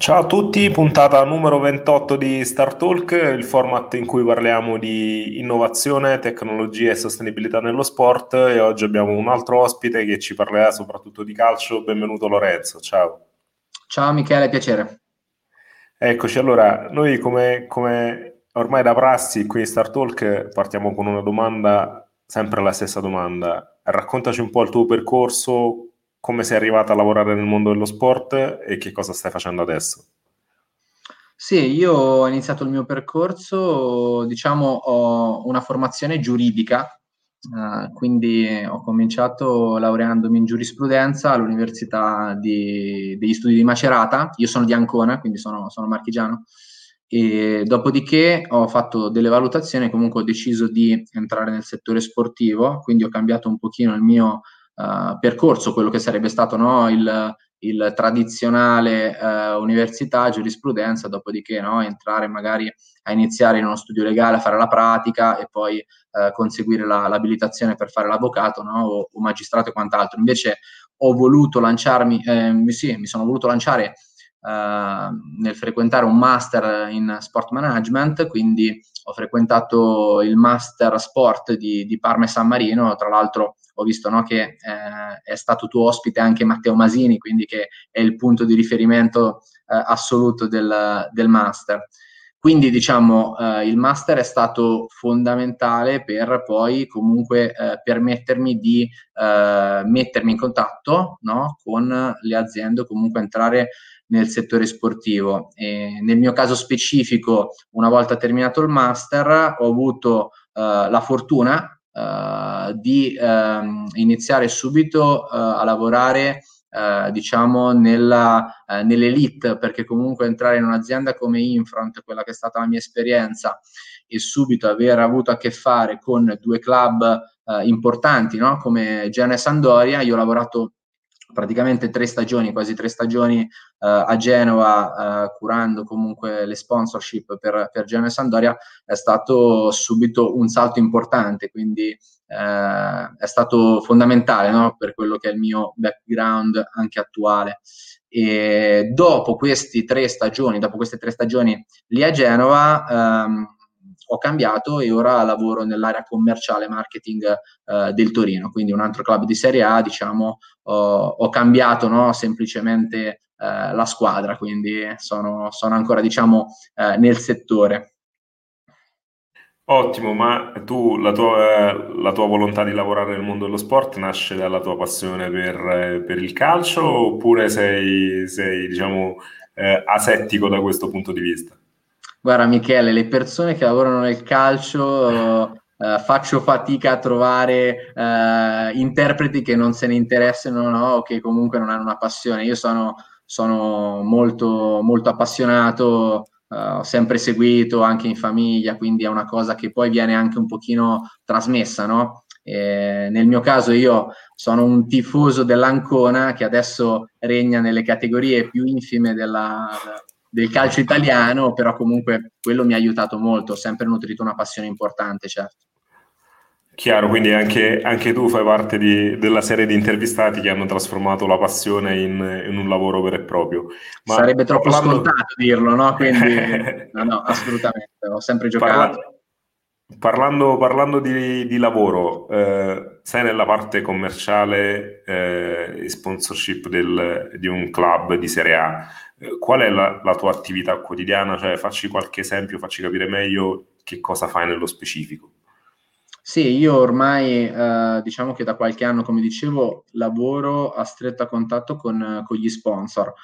Ciao a tutti, puntata numero 28 di Star Talk, il format in cui parliamo di innovazione, tecnologia e sostenibilità nello sport e oggi abbiamo un altro ospite che ci parlerà soprattutto di calcio. Benvenuto Lorenzo, ciao. Ciao Michele, piacere. Eccoci, allora, noi come, come ormai da prassi qui in Star Talk partiamo con una domanda, sempre la stessa domanda. Raccontaci un po' il tuo percorso, come sei arrivata a lavorare nel mondo dello sport e che cosa stai facendo adesso? Sì, io ho iniziato il mio percorso, diciamo, ho una formazione giuridica, eh, quindi ho cominciato laureandomi in giurisprudenza all'Università di, degli Studi di Macerata, io sono di Ancona, quindi sono, sono marchigiano, e dopodiché ho fatto delle valutazioni comunque ho deciso di entrare nel settore sportivo, quindi ho cambiato un pochino il mio uh, percorso, quello che sarebbe stato no, il, il, tradizionale uh, università, giurisprudenza, dopodiché no, entrare magari a iniziare in uno studio legale, a fare la pratica e poi uh, conseguire la, l'abilitazione per fare l'avvocato no, o, o, magistrato e quant'altro. Invece ho voluto lanciarmi, eh, sì, mi sono voluto lanciare nel frequentare un master in sport management, quindi ho frequentato il master sport di, di Parma e San Marino, tra l'altro ho visto no, che eh, è stato tuo ospite anche Matteo Masini, quindi che è il punto di riferimento eh, assoluto del, del, master. Quindi diciamo eh, il master è stato fondamentale per poi comunque eh, permettermi di eh, mettermi in contatto no, con le aziende o comunque entrare nel settore sportivo. E nel mio caso specifico, una volta terminato il master, ho avuto uh, la fortuna uh, di uh, iniziare subito eh, a lavorare diciamo nella, nell'elite perché comunque entrare in un'azienda come Infront quella che è stata la mia esperienza e subito aver avuto a che fare con due club importanti no? come Genoa e Sandoria io ho lavorato praticamente tre stagioni, quasi tre stagioni uh, a Genova, uh, curando comunque le sponsorship per, per Genova e Sandoria, è stato subito un salto importante, quindi uh, è stato fondamentale no? per quello che è il mio background anche attuale. E dopo queste tre stagioni, dopo queste tre stagioni lì a Genova, um, ho cambiato e ora lavoro nell'area commerciale marketing eh, del Torino, quindi un altro club di Serie A, diciamo, ho, ho cambiato no, semplicemente eh, la squadra, quindi sono, sono ancora, diciamo, eh, nel settore. Ottimo, ma tu, la tua, la tua, volontà di lavorare nel mondo dello sport nasce dalla tua passione per, per il calcio oppure sei, sei diciamo, eh, asettico da questo punto di vista? Guarda Michele, le persone che lavorano nel calcio Uh, faccio fatica a trovare uh, interpreti che non se ne interessano no? o che comunque non hanno una passione. Io sono, sono molto, molto appassionato, uh, ho sempre seguito anche in famiglia, quindi è una cosa che poi viene anche un pochino trasmessa, no? E nel mio caso io sono un tifoso dell'Ancona che adesso regna nelle categorie più infime della, del calcio italiano, però comunque quello mi ha aiutato molto, ho sempre nutrito una passione importante, certo. Chiaro, quindi anche, anche tu fai parte di, della serie di intervistati che hanno trasformato la passione in, in un lavoro vero e proprio. Ma Sarebbe troppo parlando... scontato dirlo, no? Quindi, no, no, assolutamente, ho sempre giocato. Parla... Parlando, parlando di, di, lavoro, eh, sei nella parte commerciale e eh, sponsorship del, di un club di Serie A. Eh, qual è la, la, tua attività quotidiana? Cioè, facci qualche esempio, facci capire meglio che cosa fai nello specifico. Sì, io ormai eh, diciamo che da qualche anno, come dicevo, lavoro a stretto contatto con, con gli sponsor.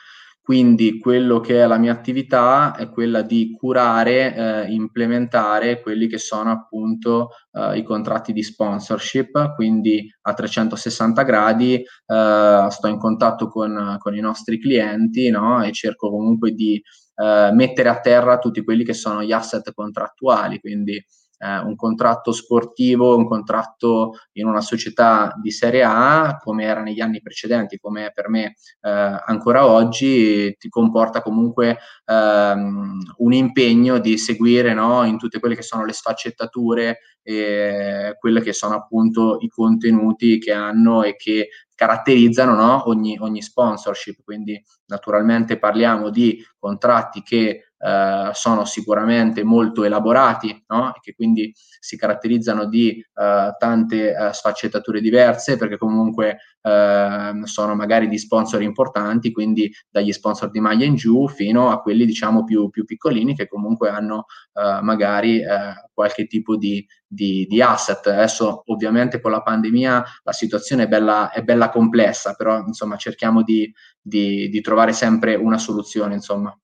Quindi quello che è la mia attività è quella di curare, eh, implementare quelli che sono appunto eh, i contratti di sponsorship, quindi a 360 gradi eh, sto in contatto con, con, i nostri clienti no? e cerco comunque di eh, mettere a terra tutti quelli che sono gli asset contrattuali, quindi eh, un contratto sportivo, un contratto in una società di Serie A, come era negli anni precedenti, come è per me eh, ancora oggi, ti comporta comunque ehm, un impegno di seguire no, in tutte quelle che sono le sfaccettature e quelle che sono appunto i contenuti che hanno e che caratterizzano no, ogni, ogni, sponsorship. Quindi naturalmente parliamo di contratti che eh, sono sicuramente molto elaborati no? che quindi si caratterizzano di eh, tante eh, sfaccettature diverse perché comunque ehm, sono magari di sponsor importanti, quindi dagli sponsor di maglia in giù fino a quelli diciamo più, più piccolini che comunque hanno eh, magari eh, qualche tipo di, di, di, asset. Adesso ovviamente con la pandemia la situazione è bella, è bella complessa, però insomma cerchiamo di, di, di trovare sempre una soluzione. Insomma.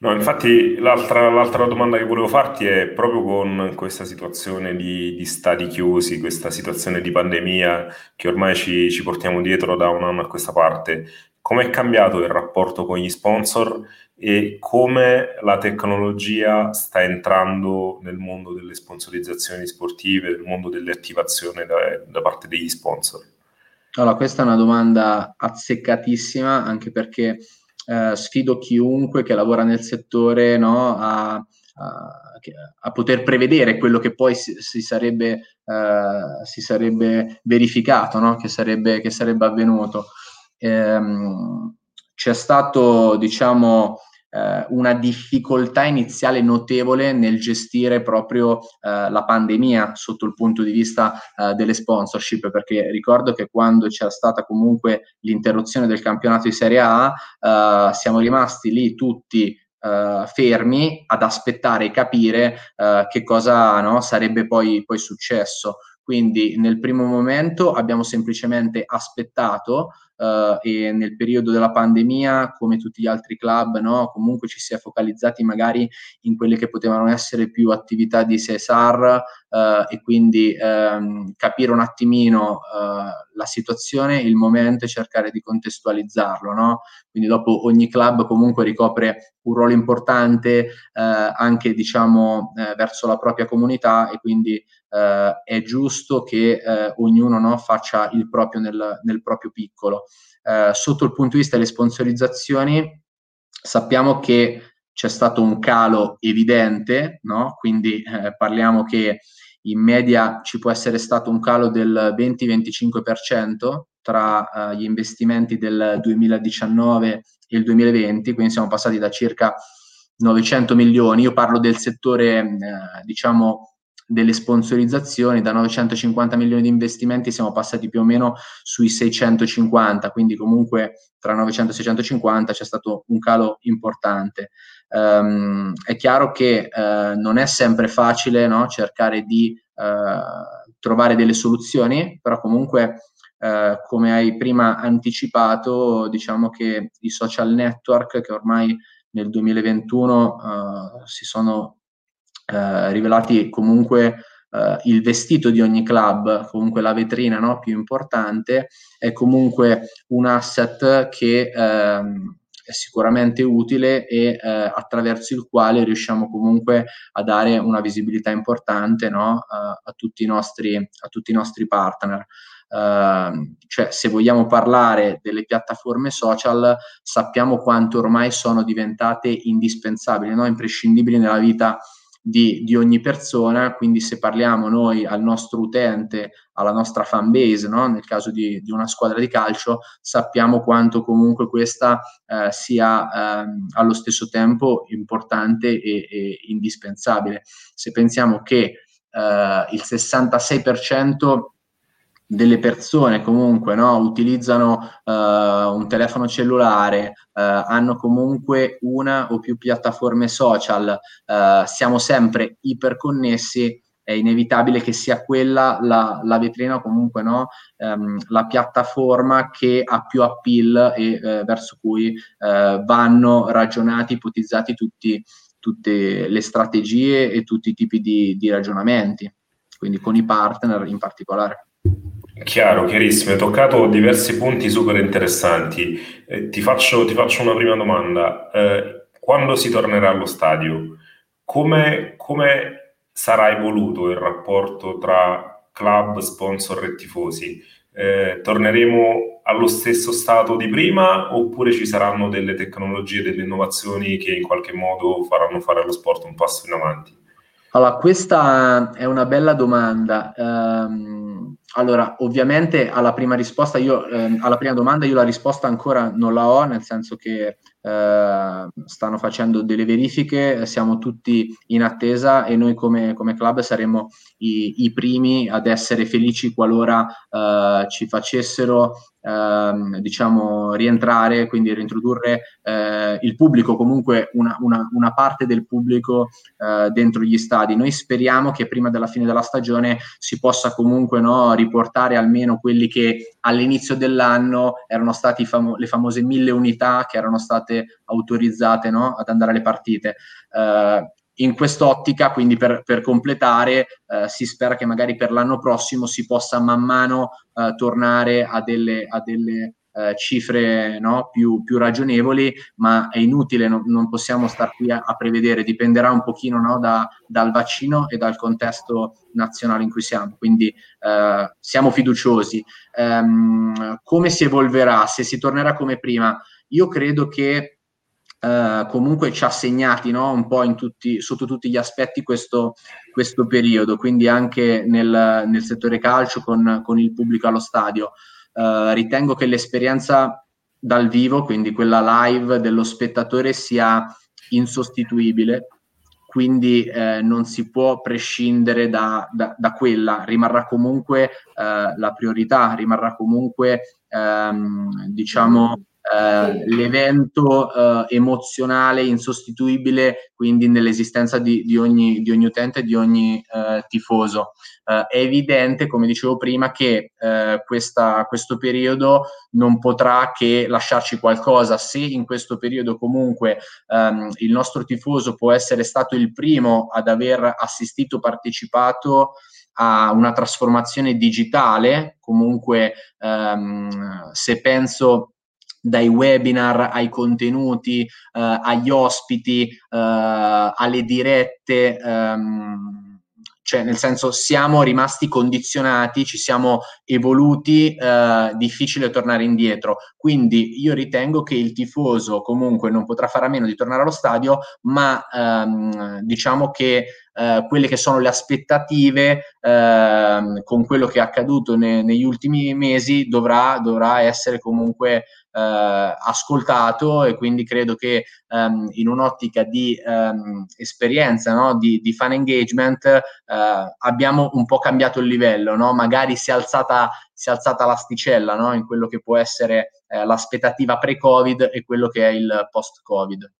No, infatti l'altra, l'altra, domanda che volevo farti è proprio con questa situazione di, di stati chiusi, questa situazione di pandemia che ormai ci, ci portiamo dietro da un anno a questa parte, come è cambiato il rapporto con gli sponsor e come la tecnologia sta entrando nel mondo delle sponsorizzazioni sportive, nel mondo delle attivazioni da, da parte degli sponsor? Allora, questa è una domanda azzeccatissima anche perché eh, sfido chiunque che lavora nel settore no, a, a, a, poter prevedere quello che poi si, si, sarebbe, uh, si sarebbe, verificato, no? che, sarebbe, che, sarebbe, avvenuto. Ehm, c'è stato, diciamo, eh, una difficoltà iniziale notevole nel gestire proprio eh, la pandemia sotto il punto di vista eh, delle sponsorship, perché ricordo che quando c'era stata comunque l'interruzione del campionato di Serie A, eh, siamo rimasti lì tutti Uh, fermi ad aspettare e capire uh, che cosa no, sarebbe poi, poi, successo. Quindi nel primo momento abbiamo semplicemente aspettato uh, e nel periodo della pandemia, come tutti gli altri club, no, comunque ci si è focalizzati magari in quelle che potevano essere più attività di CSR uh, e quindi um, capire un attimino uh, la situazione, il momento e cercare di contestualizzarlo. No? Quindi dopo ogni club comunque ricopre un ruolo importante anche diciamo verso la propria comunità e quindi Uh, è giusto che uh, ognuno no, faccia il proprio nel, nel proprio piccolo. Uh, sotto il punto di vista delle sponsorizzazioni, sappiamo che c'è stato un calo evidente, no? quindi parliamo che in media ci può essere stato un calo del 20-25% tra gli investimenti del 2019 e il 2020, quindi siamo passati da circa 900 milioni, io parlo del settore diciamo delle sponsorizzazioni, da 950 milioni di investimenti siamo passati più o meno sui 650, quindi comunque tra 900 e 650 c'è stato un calo importante. Um, è chiaro che uh, non è sempre facile no, cercare di uh, trovare delle soluzioni, però comunque Uh, come hai prima anticipato, diciamo che i social network che ormai nel 2021 uh, si sono eh, rivelati comunque eh, il vestito di ogni club, comunque la vetrina no, più importante, è comunque un asset che ehm, è sicuramente utile e eh, attraverso il quale riusciamo comunque a dare una visibilità importante no, a, tutti nostri, a, tutti i nostri, partner. Uh, cioè se vogliamo parlare delle piattaforme social sappiamo quanto ormai sono diventate indispensabili, no? imprescindibili nella vita di, di, ogni persona, quindi se parliamo noi al nostro utente, alla nostra fan base, no? nel caso di, di, una squadra di calcio, sappiamo quanto comunque questa eh, sia eh, allo stesso tempo importante e, e, indispensabile. Se pensiamo che eh, il 66% delle persone comunque no, utilizzano uh, un telefono cellulare, uh, hanno comunque una o più piattaforme social, uh, siamo sempre iperconnessi, è inevitabile che sia quella la, la vetrina o comunque no, um, la piattaforma che ha più appeal e verso cui vanno ragionati, ipotizzati tutti, tutte le strategie e tutti i tipi di, di ragionamenti, quindi con i partner in particolare. Chiaro, chiarissimo. Hai toccato diversi punti super interessanti. Eh, ti, faccio, ti, faccio, una prima domanda. Eh, quando si tornerà allo stadio, come, come, sarà evoluto il rapporto tra club, sponsor e tifosi? Eh, torneremo allo stesso stato di prima oppure ci saranno delle tecnologie, delle innovazioni che in qualche modo faranno fare allo sport un passo in avanti? Allora, questa è una bella domanda. Um, allora, ovviamente alla prima risposta, io, eh, alla prima domanda io la risposta ancora non la ho, nel senso che eh, stanno facendo delle verifiche, siamo tutti in attesa e noi come, come club saremo i, i, primi ad essere felici qualora eh, ci facessero ehm, diciamo, rientrare, quindi reintrodurre eh, il pubblico, comunque una, una, una parte del pubblico eh, dentro gli stadi. Noi speriamo che prima della fine della stagione si possa comunque no, riportare almeno quelli che all'inizio dell'anno erano stati famo- le famose mille unità che erano state autorizzate no, ad andare alle partite. Uh, in quest'ottica, quindi per, per completare, eh, si spera che magari per l'anno prossimo si possa man mano eh, tornare a delle, a delle eh, cifre no, più, più, ragionevoli, ma è inutile, no, non possiamo star qui a, a, prevedere, dipenderà un pochino no, da, dal vaccino e dal contesto nazionale in cui siamo, quindi eh, siamo fiduciosi. Um, come si evolverà? Se si tornerà come prima? Io credo che Uh, comunque ci ha segnati no? un po' tutti, sotto tutti gli aspetti questo, questo periodo, quindi anche nel, nel settore calcio con, con, il pubblico allo stadio. Uh, ritengo che l'esperienza dal vivo, quindi quella live dello spettatore, sia insostituibile, quindi eh, non si può prescindere da, da, da quella, rimarrà comunque eh, la priorità, rimarrà comunque ehm, diciamo eh, l'evento eh, emozionale insostituibile quindi nell'esistenza di, di, ogni, di ogni, utente di ogni eh, tifoso. Eh, è evidente, come dicevo prima, che eh, questa, questo periodo non potrà che lasciarci qualcosa. Se in questo periodo comunque ehm, il nostro tifoso può essere stato il primo ad aver assistito, partecipato a una trasformazione digitale, comunque ehm, se penso dai webinar ai contenuti, eh, agli ospiti, eh, alle dirette. Ehm, cioè nel senso siamo rimasti condizionati, ci siamo evoluti, eh, difficile tornare indietro. Quindi io ritengo che il tifoso comunque non potrà fare a meno di tornare allo stadio, ma ehm, diciamo che eh, quelle che sono le aspettative eh, con quello che è accaduto ne, negli ultimi mesi dovrà, dovrà essere comunque eh, ascoltato e quindi credo che ehm, in un'ottica di ehm, esperienza, no? di, di, fan engagement, eh, abbiamo un po' cambiato il livello, no? magari si è alzata, si è alzata l'asticella no? in quello che può essere eh, l'aspettativa pre-Covid e quello che è il post-Covid.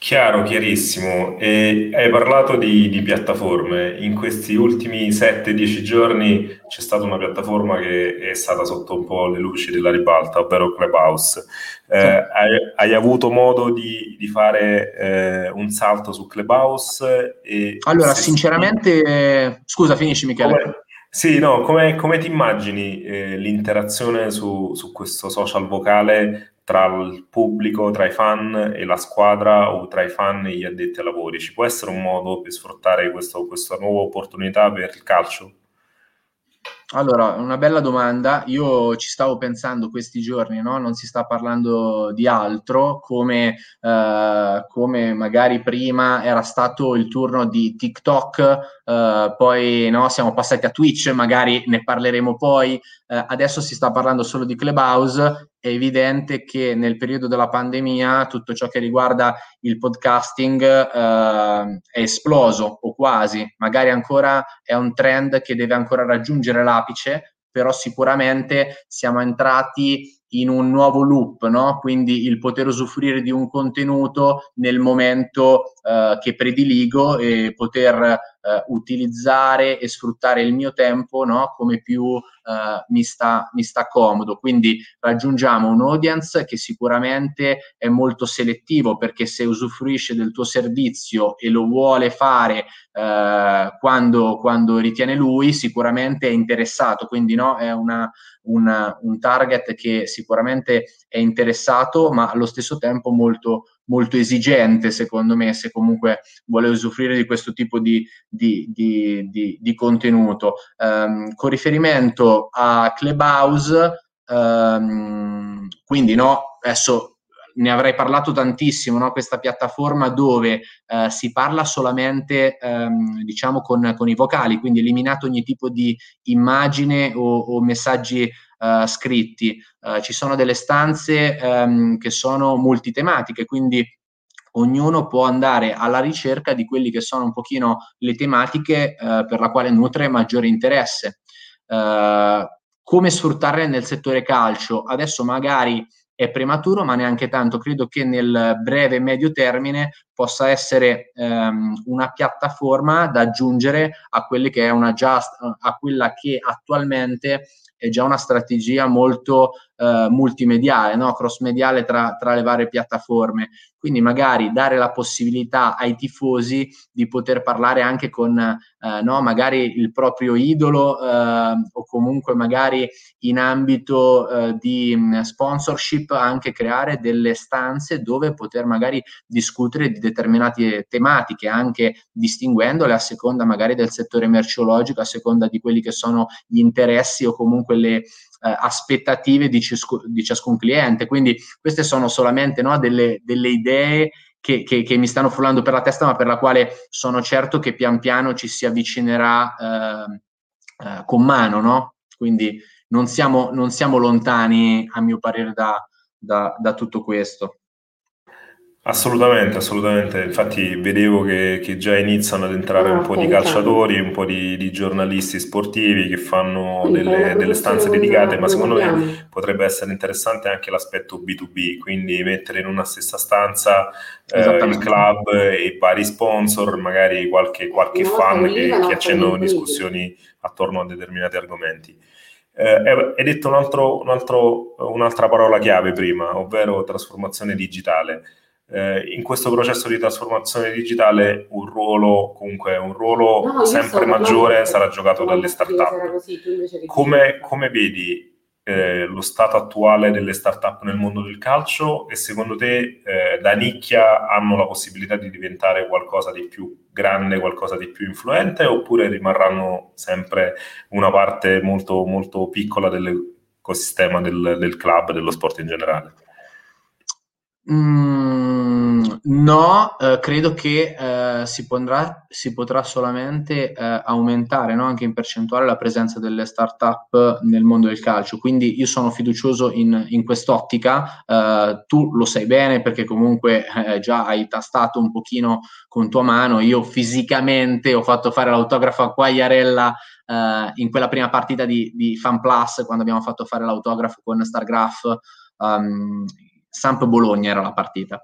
Chiaro, chiarissimo. E hai parlato di, di piattaforme. In questi ultimi 7-10 giorni c'è stata una piattaforma che è stata sotto un po' le luci della ribalta, ovvero Clubhouse. Eh, hai, hai, avuto modo di, di fare eh, un salto su Clubhouse? Allora, sinceramente, scusa, finisci Michele. Come, sì, no, come, come ti immagini eh, l'interazione su, su questo social vocale tra il pubblico, tra i fan e la squadra o tra i fan e gli addetti ai lavori. Ci può essere un modo per sfruttare questo, questa nuova opportunità per il calcio? Allora, una bella domanda. Io ci stavo pensando questi giorni, no? non si sta parlando di altro, come, eh, come magari prima era stato il turno di TikTok, eh, poi no, siamo passati a Twitch, magari ne parleremo poi. Eh, adesso si sta parlando solo di Clubhouse è evidente che nel periodo della pandemia tutto ciò che riguarda il podcasting eh, è esploso o quasi, magari ancora è un trend che deve ancora raggiungere l'apice, però sicuramente siamo entrati in un nuovo loop, no? quindi il poter usufruire di un contenuto nel momento eh, che prediligo e poter eh, utilizzare e sfruttare il mio tempo no? come più eh, mi, sta, mi sta comodo. Quindi raggiungiamo un audience che sicuramente è molto selettivo perché se usufruisce del tuo servizio e lo vuole fare eh, quando, quando ritiene lui, sicuramente è interessato. Quindi no? è una, una, un target che sicuramente è interessato, ma allo stesso tempo molto molto esigente, secondo me, se comunque vuole usufruire di questo tipo di, di, di, di, contenuto. Um, con riferimento a Clubhouse, um, quindi no, adesso ne avrei parlato tantissimo, no? questa piattaforma dove eh, si parla solamente ehm, diciamo con, con, i vocali, quindi eliminato ogni tipo di immagine o, o messaggi eh, scritti. Eh, ci sono delle stanze ehm, che sono multitematiche, quindi ognuno può andare alla ricerca di quelli che sono un pochino le tematiche eh, per la quale nutre maggiore interesse. Uh, come sfruttarle nel settore calcio? Adesso magari è prematuro, ma neanche tanto. Credo che nel breve e medio termine possa essere um, una piattaforma da aggiungere a, che è una just, a quella che attualmente è già una strategia molto eh, multimediale, no? cross-mediale tra, tra, le varie piattaforme. Quindi magari dare la possibilità ai tifosi di poter parlare anche con eh, no? magari il proprio idolo eh, o comunque magari in ambito eh, di mm, sponsorship anche creare delle stanze dove poter magari discutere di determinate tematiche, anche distinguendole a seconda magari del settore merceologico, a seconda di quelli che sono gli interessi o comunque le eh, aspettative di, ciascu- di, ciascun cliente. Quindi queste sono solamente no, delle, delle, idee che, che, che, mi stanno frullando per la testa, ma per la quale sono certo che pian piano ci si avvicinerà eh, eh, con mano. No? Quindi non siamo, non siamo, lontani, a mio parere, da, da, da tutto questo. Assolutamente, assolutamente. Infatti vedevo che, che già iniziano ad entrare ah, un po' di calciatori, un po' di, di giornalisti sportivi che fanno delle, delle stanze dedicate, ma secondo me potrebbe essere interessante anche l'aspetto B2B, quindi mettere in una stessa stanza eh, il club e i vari sponsor, magari qualche, qualche fan che, che accendono discussioni attorno a determinati argomenti. Eh, hai detto un altro, un altro, un'altra parola chiave prima, ovvero trasformazione digitale eh, in questo processo di trasformazione digitale un ruolo, comunque un ruolo no, sempre maggiore sarà giocato dalle start-up. Così, come, come, vedi eh, lo stato attuale delle start-up nel mondo del calcio e secondo te eh, da nicchia hanno la possibilità di diventare qualcosa di più grande, qualcosa di più influente oppure rimarranno sempre una parte molto, molto piccola dell'ecosistema del, del club, dello sport in generale? Mm, no, eh, credo che eh, si, potrà, si, potrà, solamente eh, aumentare no? anche in percentuale la presenza delle start-up nel mondo del calcio. Quindi io sono fiducioso in, in quest'ottica. Tu lo sai bene perché comunque già hai tastato un pochino con tua mano. Io fisicamente ho fatto fare l'autografo a Quagliarella eh, in quella prima partita di, di Fan Plus quando abbiamo fatto fare l'autografo con Stargraph. Um, Samp Bologna era la partita.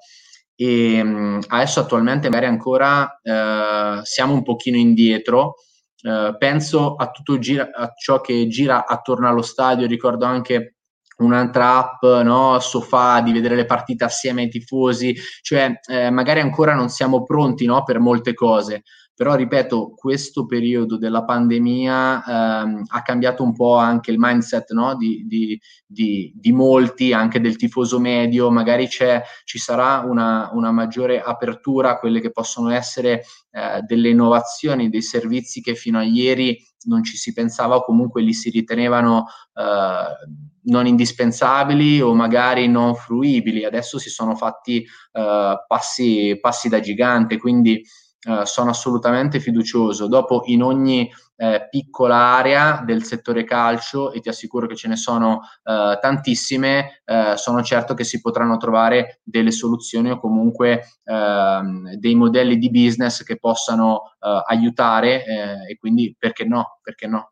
E adesso attualmente magari ancora uh, siamo un pochino indietro. Uh, penso a tutto gira, a ciò che gira attorno allo stadio, ricordo anche un'altra app, no? sofà, di vedere le partite assieme ai tifosi, cioè eh, magari ancora non siamo pronti no? per molte cose, però ripeto, questo periodo della pandemia ehm, ha cambiato un po' anche il mindset no? di, di, di, di, molti, anche del tifoso medio, magari ci sarà una, una, maggiore apertura a quelle che possono essere eh, delle innovazioni, dei servizi che fino a ieri non ci si pensava o comunque li si ritenevano eh, non indispensabili o magari non fruibili. Adesso si sono fatti eh, passi, passi da gigante, quindi eh, sono assolutamente fiducioso. Dopo in ogni eh, piccola area del settore calcio, e ti assicuro che ce ne sono eh, tantissime, eh, sono certo che si potranno trovare delle soluzioni o comunque ehm, dei modelli di business che possano eh, aiutare e quindi perché no? Perché no?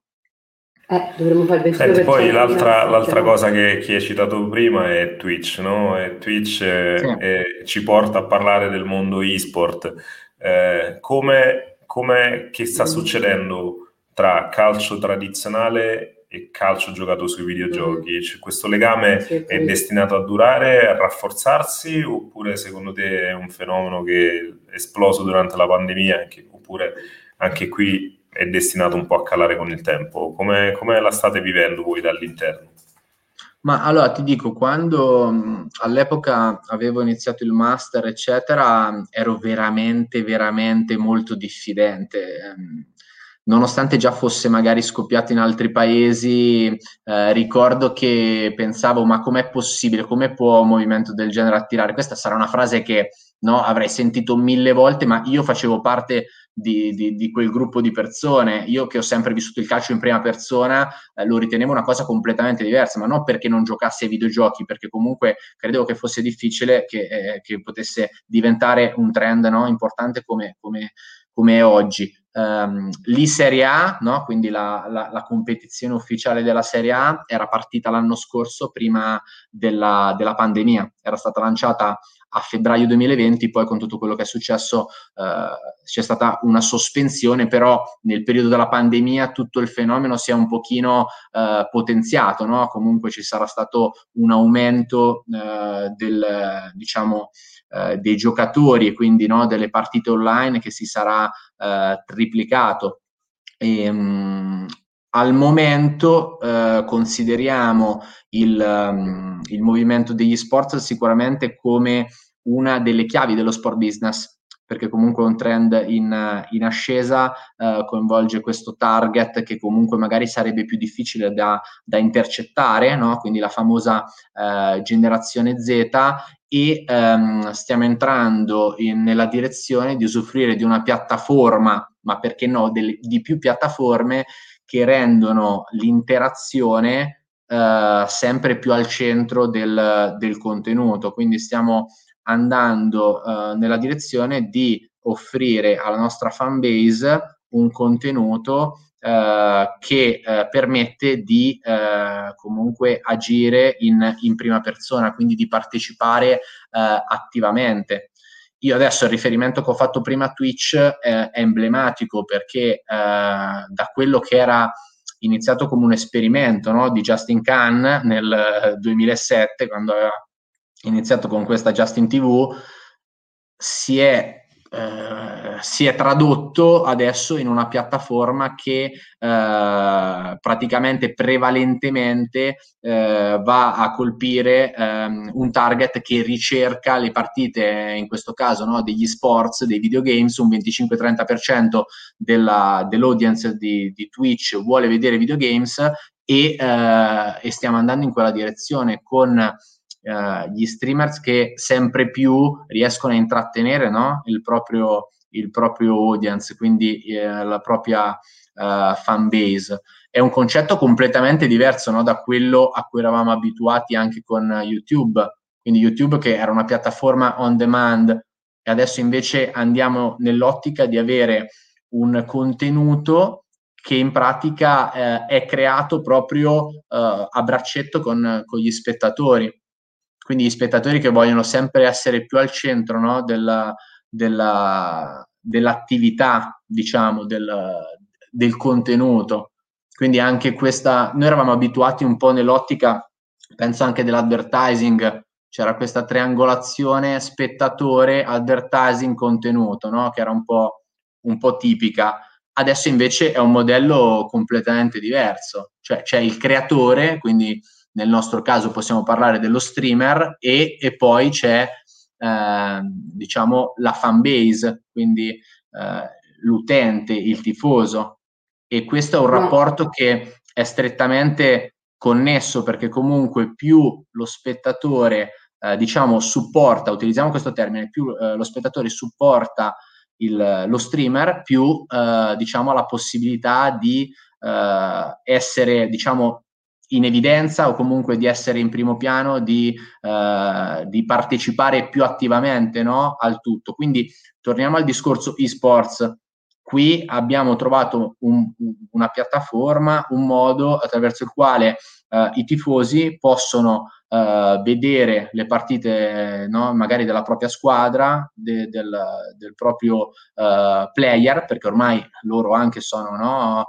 Eh, dovremmo fare il Senti, poi l'altra, l'altra cosa che, che, hai citato prima è Twitch, no? E Twitch sì. ci porta a parlare del mondo e-sport eh, come, come, che sta succedendo tra calcio tradizionale e calcio giocato sui videogiochi? Cioè, questo legame è destinato a durare, a rafforzarsi oppure secondo te è un fenomeno che è esploso durante la pandemia anche, oppure anche qui è destinato un po' a calare con il tempo? Come, come la state vivendo voi dall'interno? Ma allora ti dico, quando all'epoca avevo iniziato il master, eccetera, ero veramente, veramente molto diffidente. Ehm, nonostante già fosse magari scoppiato in altri paesi, eh, ricordo che pensavo ma com'è possibile, come può un movimento del genere attirare? Questa sarà una frase che no, avrei sentito mille volte, ma io facevo parte di, di, di, quel gruppo di persone. Io che ho sempre vissuto il calcio in prima persona, eh, lo ritenevo una cosa completamente diversa, ma non perché non giocassi ai videogiochi, perché comunque credevo che fosse difficile che, eh, che potesse diventare un trend no, importante come, come, come è oggi um, lì Serie A, no? quindi la, la, la, competizione ufficiale della Serie A, era partita l'anno scorso prima della, della, pandemia, era stata lanciata a febbraio 2020, poi con tutto quello che è successo uh, c'è stata una sospensione, però nel periodo della pandemia tutto il fenomeno si è un pochino uh, potenziato, no? comunque ci sarà stato un aumento uh, del, diciamo, eh, dei giocatori e quindi no, delle partite online che si sarà eh, triplicato. E, ehm, mh, al momento eh, consideriamo il, um, il movimento degli sport sicuramente come una delle chiavi dello sport business perché comunque è un trend in, in ascesa, eh, coinvolge questo target che comunque magari sarebbe più difficile da, da intercettare, no? quindi la famosa eh, generazione Z e ehm, stiamo entrando in, nella direzione di usufruire di una piattaforma, ma perché no, delle, di più piattaforme che rendono l'interazione eh, sempre più al centro del, del contenuto. Quindi stiamo andando uh, nella direzione di offrire alla nostra fan base un contenuto uh, che uh, permette di comunque agire in, in, prima persona, quindi di partecipare attivamente. Io adesso il riferimento che ho fatto prima a Twitch è emblematico perché da quello che era iniziato come un esperimento no, di Justin Khan nel 2007, quando aveva iniziato con questa Justin TV, si è, eh, si è tradotto adesso in una piattaforma che eh, praticamente prevalentemente eh, va a colpire ehm, un target che ricerca le partite, in questo caso no, degli sports, dei videogames, un 25-30% della, dell'audience di, di Twitch vuole vedere videogames e, eh, e stiamo andando in quella direzione con uh, gli streamers che sempre più riescono a intrattenere no? il, proprio, il, proprio, audience, quindi eh, la propria uh, fan base. È un concetto completamente diverso no? da quello a cui eravamo abituati anche con YouTube. Quindi YouTube che era una piattaforma on demand e adesso invece andiamo nell'ottica di avere un contenuto che in pratica eh, è creato proprio eh, a braccetto con, con, gli spettatori quindi gli spettatori che vogliono sempre essere più al centro no? della, della, dell'attività, diciamo, del, del contenuto. Quindi anche questa, noi eravamo abituati un po' nell'ottica, penso anche dell'advertising, c'era questa triangolazione spettatore, advertising, contenuto, no? che era un po', un po' tipica. Adesso invece è un modello completamente diverso, cioè c'è il creatore, quindi nel nostro caso possiamo parlare dello streamer e, e poi c'è eh, diciamo la fan base, quindi eh, l'utente, il tifoso. E questo è un rapporto che è strettamente connesso perché comunque più lo spettatore eh, diciamo supporta, utilizziamo questo termine, più eh, lo spettatore supporta il, lo streamer, più eh, diciamo ha la possibilità di eh, essere diciamo in evidenza o comunque di essere in primo piano, di, eh, di partecipare più attivamente no, al tutto. Quindi torniamo al discorso esports. Qui abbiamo trovato un, una piattaforma, un modo attraverso il quale eh, i tifosi possono eh, vedere le partite no, magari della propria squadra, de, del, del, proprio eh, player, perché ormai loro anche sono no,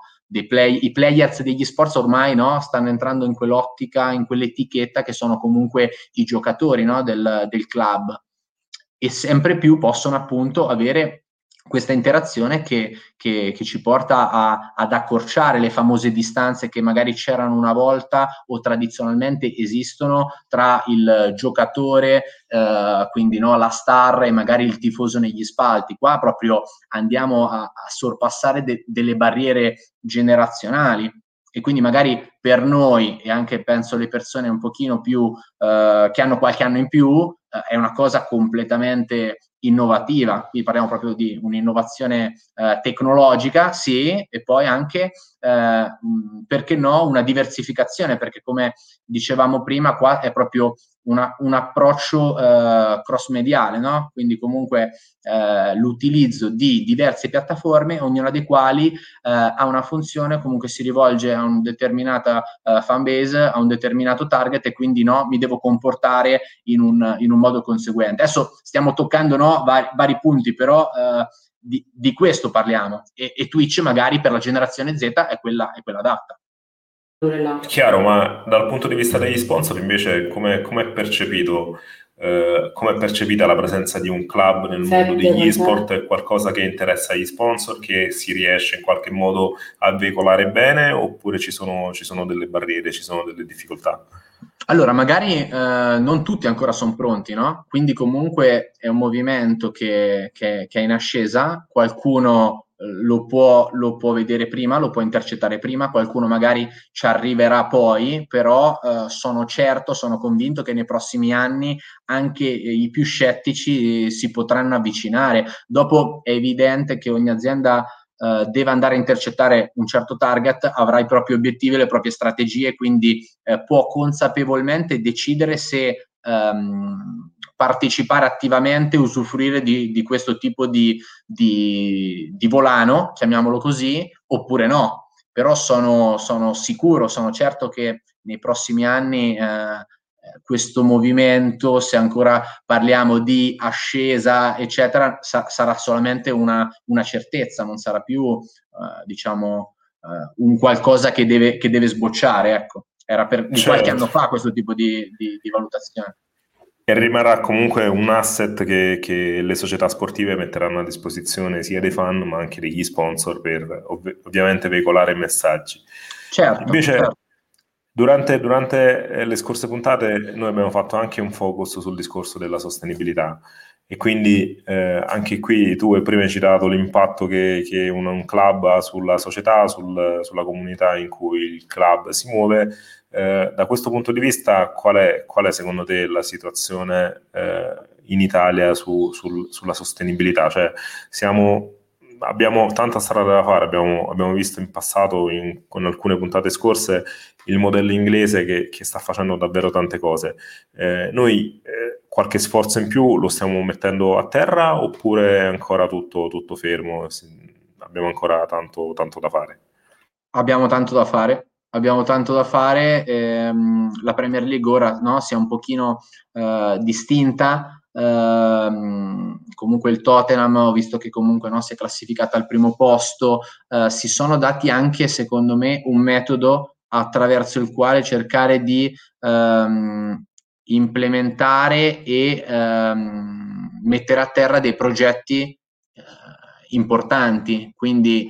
play, i players degli sports ormai no, stanno entrando in quell'ottica, in quell'etichetta che sono comunque i giocatori no, del, del club. E sempre più possono appunto avere questa interazione che, che, che ci porta a, ad accorciare le famose distanze che magari c'erano una volta o tradizionalmente esistono tra il giocatore, eh, quindi no, la star e magari il tifoso negli spalti. Qua proprio andiamo a, a sorpassare de, delle barriere generazionali e quindi magari per noi e anche penso le persone un pochino più eh, che hanno qualche anno in più eh, è una cosa completamente innovativa, qui parliamo proprio di un'innovazione eh, tecnologica, sì, e poi anche, eh, perché no, una diversificazione, perché come dicevamo prima, qua è proprio una, un approccio eh, cross-mediale, no? quindi comunque eh, l'utilizzo di diverse piattaforme, ognuna delle quali eh, ha una funzione, comunque si rivolge a una determinata eh, fan base, a un determinato target e quindi no, mi devo comportare in un, in un modo conseguente. Adesso stiamo toccando no, vari, vari punti, però eh, di, di, questo parliamo e, e, Twitch magari per la generazione Z è quella, è quella adatta. Chiaro, ma dal punto di vista degli sponsor invece come è percepito? Eh, come è percepita la presenza di un club nel mondo degli esport? È qualcosa che interessa gli sponsor, che si riesce in qualche modo a veicolare bene oppure ci sono, ci sono delle barriere, ci sono delle difficoltà? Allora, magari eh, non tutti ancora sono pronti, no? Quindi comunque è un movimento che, che, che è in ascesa, qualcuno eh, lo può, lo può, vedere prima, lo può intercettare prima, qualcuno magari ci arriverà poi, però eh, sono certo, sono convinto che nei prossimi anni anche i più scettici si potranno avvicinare. Dopo è evidente che ogni azienda Uh, deve andare a intercettare un certo target, avrà i propri obiettivi, le proprie strategie, quindi uh, può consapevolmente decidere se um, partecipare attivamente, usufruire di, di questo tipo di, di, di, volano, chiamiamolo così, oppure no. Però sono, sono, sicuro, sono certo che nei prossimi anni eh, questo movimento, se ancora parliamo di ascesa, eccetera, sa- sarà solamente una, una, certezza, non sarà più, eh, diciamo, eh, un qualcosa che deve, che deve sbocciare. Ecco. Era per certo. qualche anno fa questo tipo di, di, di valutazione. E rimarrà comunque un asset che, che, le società sportive metteranno a disposizione sia dei fan ma anche degli sponsor per ov- ovviamente veicolare messaggi. Certo, Invece, certo. Durante, durante, eh, le scorse puntate noi abbiamo fatto anche un focus sul discorso della sostenibilità e quindi eh, anche qui tu hai prima citato l'impatto che, che un, un, club ha sulla società, sul, sulla comunità in cui il club si muove. Eh, da questo punto di vista, qual è, qual è secondo te la situazione eh, in Italia su, sul, sulla sostenibilità? Cioè, siamo abbiamo tanta strada da fare, abbiamo, abbiamo visto in passato in, con alcune puntate scorse il modello inglese che, che sta facendo davvero tante cose. Eh, noi eh, qualche sforzo in più lo stiamo mettendo a terra oppure è ancora tutto, tutto fermo? Abbiamo ancora tanto, tanto, da fare? Abbiamo tanto da fare. Abbiamo tanto da fare, ehm, la Premier League ora no, si è un pochino eh, distinta, Uh, comunque il Tottenham, ho visto che comunque no, si è classificata al primo posto, uh, si sono dati anche, secondo me, un metodo attraverso il quale cercare di um, implementare e um, mettere a terra dei progetti uh, importanti, quindi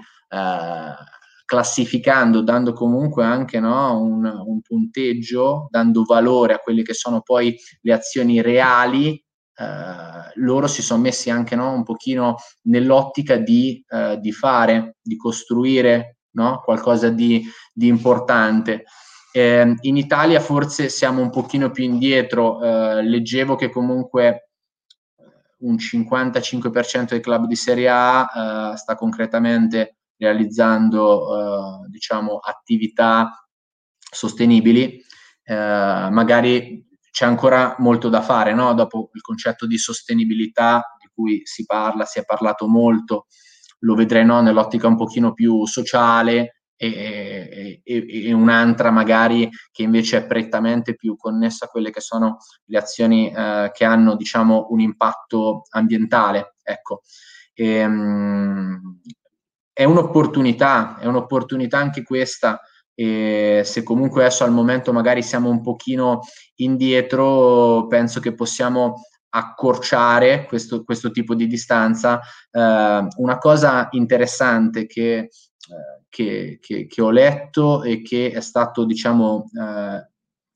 classificando, dando comunque anche no, un, un punteggio, dando valore a quelle che sono poi le azioni reali eh, loro si sono messi anche no, un pochino nell'ottica di, eh, di fare, di costruire no, qualcosa di, di importante. Eh, in Italia forse siamo un pochino più indietro, eh, leggevo che comunque eh, un 55% dei club di Serie A sta concretamente realizzando diciamo, attività sostenibili, magari c'è ancora molto da fare, no? dopo il concetto di sostenibilità di cui si parla, si è parlato molto, lo vedrei no? nell'ottica un pochino più sociale e, e, e, un'altra magari che invece è prettamente più connessa a quelle che sono le azioni eh, che hanno diciamo un impatto ambientale. Ecco. E, ehm, è un'opportunità, è un'opportunità anche questa e se comunque adesso al momento magari siamo un pochino indietro, penso che possiamo accorciare questo, questo tipo di distanza. Eh, una cosa interessante che, eh, che, che, che, ho letto e che è stato, diciamo, eh,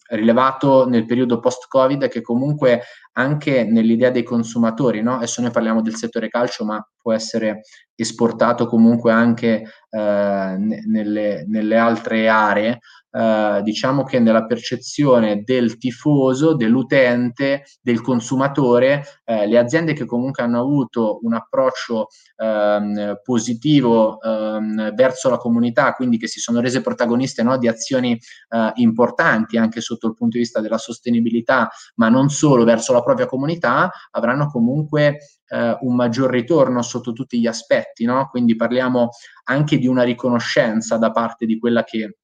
rilevato nel periodo post-Covid che comunque anche nell'idea dei consumatori, no? adesso noi parliamo del settore calcio, ma può essere esportato comunque anche eh, nelle, nelle, altre aree, eh, diciamo che nella percezione del tifoso, dell'utente, del consumatore, eh, le aziende che comunque hanno avuto un approccio ehm, positivo ehm, verso la comunità, quindi che si sono rese protagoniste no, di azioni eh, importanti anche sotto il punto di vista della sostenibilità, ma non solo verso la propria comunità, avranno comunque eh, un maggior ritorno sotto tutti gli aspetti, no? Quindi parliamo anche di una riconoscenza da parte di quella che,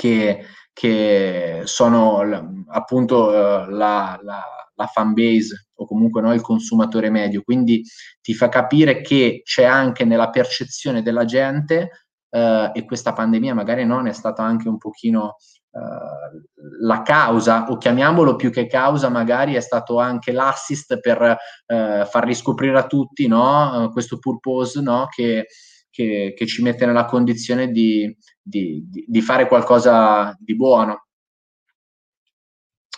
che, che sono appunto uh, la, la, la, fan base o comunque no, il consumatore medio. Quindi ti fa capire che c'è anche nella percezione della gente uh, e questa pandemia magari non è stata anche un pochino Uh, la causa, o chiamiamolo più che causa, magari è stato anche l'assist per uh, far riscoprire a tutti no? uh, questo purpose no? che, che, che, ci mette nella condizione di, di, di fare qualcosa di buono.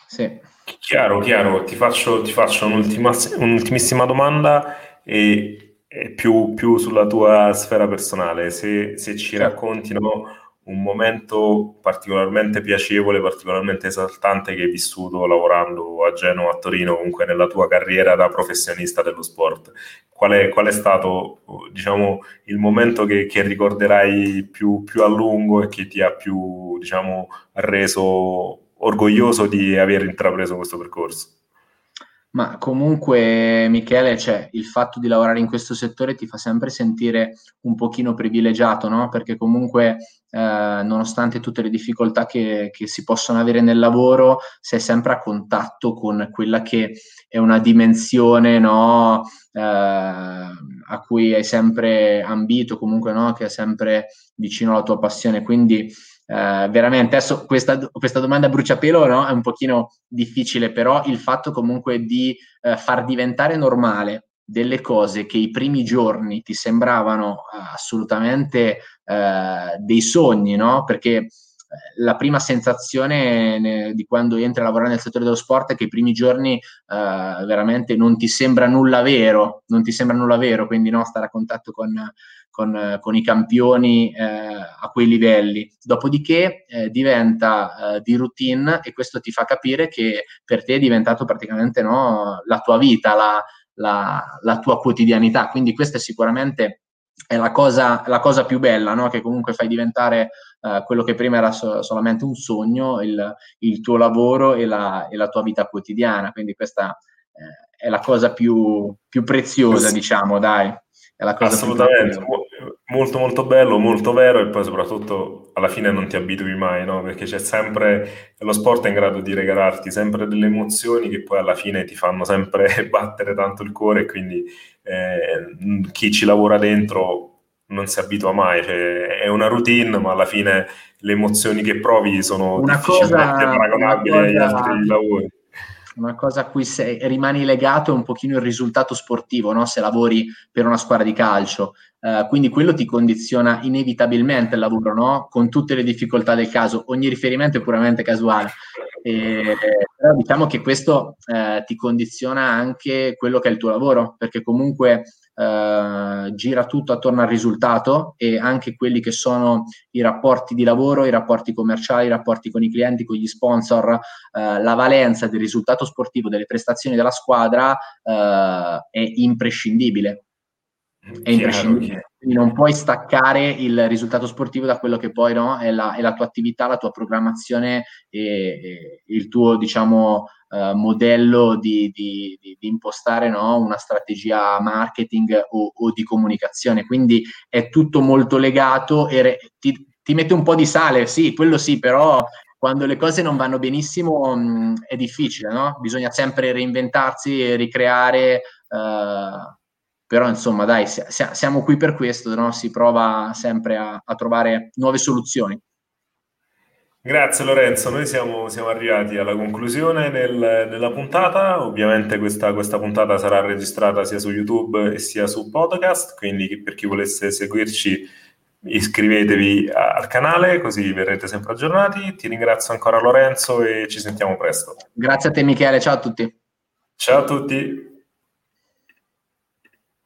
Sì. Chiaro, chiaro, ti faccio, ti faccio un'ultimissima domanda e, e più, più, sulla tua sfera personale. Se, se ci racconti no, un momento particolarmente piacevole, particolarmente esaltante che hai vissuto lavorando a Genova, a Torino, comunque nella tua carriera da professionista dello sport. Qual è, qual è stato, diciamo, il momento che, che ricorderai più, più, a lungo e che ti ha più, diciamo, reso orgoglioso di aver intrapreso questo percorso? Ma comunque, Michele, cioè, il fatto di lavorare in questo settore ti fa sempre sentire un pochino privilegiato, no? Perché comunque, eh, nonostante tutte le difficoltà che, che, si possono avere nel lavoro, sei sempre a contatto con quella che è una dimensione, no? Eh, a cui hai sempre ambito, comunque, no? Che è sempre vicino alla tua passione. Quindi, Uh, veramente adesso questa, questa, domanda bruciapelo no? è un pochino difficile, però il fatto comunque di uh, far diventare normale delle cose che i primi giorni ti sembravano uh, assolutamente dei sogni, no? Perché la prima sensazione ne, di quando entri a lavorare nel settore dello sport è che i primi giorni veramente non ti sembra nulla vero, non ti sembra nulla vero, quindi no, stare a contatto con con, con i campioni eh, a quei livelli. Dopodiché eh, diventa eh, di routine e questo ti fa capire che per te è diventato praticamente no, la tua vita, la, la, la tua quotidianità. Quindi questa è sicuramente è la cosa, la cosa più bella, no? che comunque fai diventare uh, quello che prima era so- solamente un sogno, il, il tuo lavoro e la, e la, tua vita quotidiana. Quindi questa eh, è la cosa più, più preziosa, diciamo, dai. È la cosa Assolutamente, molto molto bello, molto vero e poi soprattutto alla fine non ti abitui mai, no? Perché c'è sempre, lo sport è in grado di regalarti sempre delle emozioni che poi alla fine ti fanno sempre battere tanto il cuore e quindi eh, chi ci lavora dentro non si abitua mai, cioè, è una routine ma alla fine le emozioni che provi sono una difficilmente cosa, paragonabili agli altri lavori una cosa a cui sei, rimani legato è un pochino il risultato sportivo, no? se lavori per una squadra di calcio. Uh, quindi quello ti condiziona inevitabilmente il lavoro, no? con tutte le difficoltà del caso. Ogni riferimento è puramente casuale. E, però diciamo che questo eh, ti condiziona anche quello che è il tuo lavoro, perché comunque eh, gira tutto attorno al risultato e anche quelli che sono i rapporti di lavoro, i rapporti commerciali, i rapporti con i clienti, con gli sponsor, eh, la valenza del risultato sportivo, delle prestazioni della squadra eh, è imprescindibile. È imprescindibile. Quindi non puoi staccare il risultato sportivo da quello che poi no, è, la, è la tua attività, la tua programmazione e, e il tuo, diciamo, uh, modello di, di, di, di impostare no, una strategia marketing o, o, di comunicazione. Quindi è tutto molto legato e re, ti, ti mette un po' di sale, sì, quello sì, però quando le cose non vanno benissimo mh, è difficile, no? Bisogna sempre reinventarsi e ricreare. Uh, però insomma dai, siamo qui per questo, no? si prova sempre a, a trovare nuove soluzioni. Grazie Lorenzo, noi siamo, siamo arrivati alla conclusione del, della puntata, ovviamente questa, questa, puntata sarà registrata sia su YouTube sia su podcast, quindi per chi volesse seguirci iscrivetevi al canale così verrete sempre aggiornati. Ti ringrazio ancora Lorenzo e ci sentiamo presto. Grazie a te Michele, ciao a tutti. Ciao a tutti.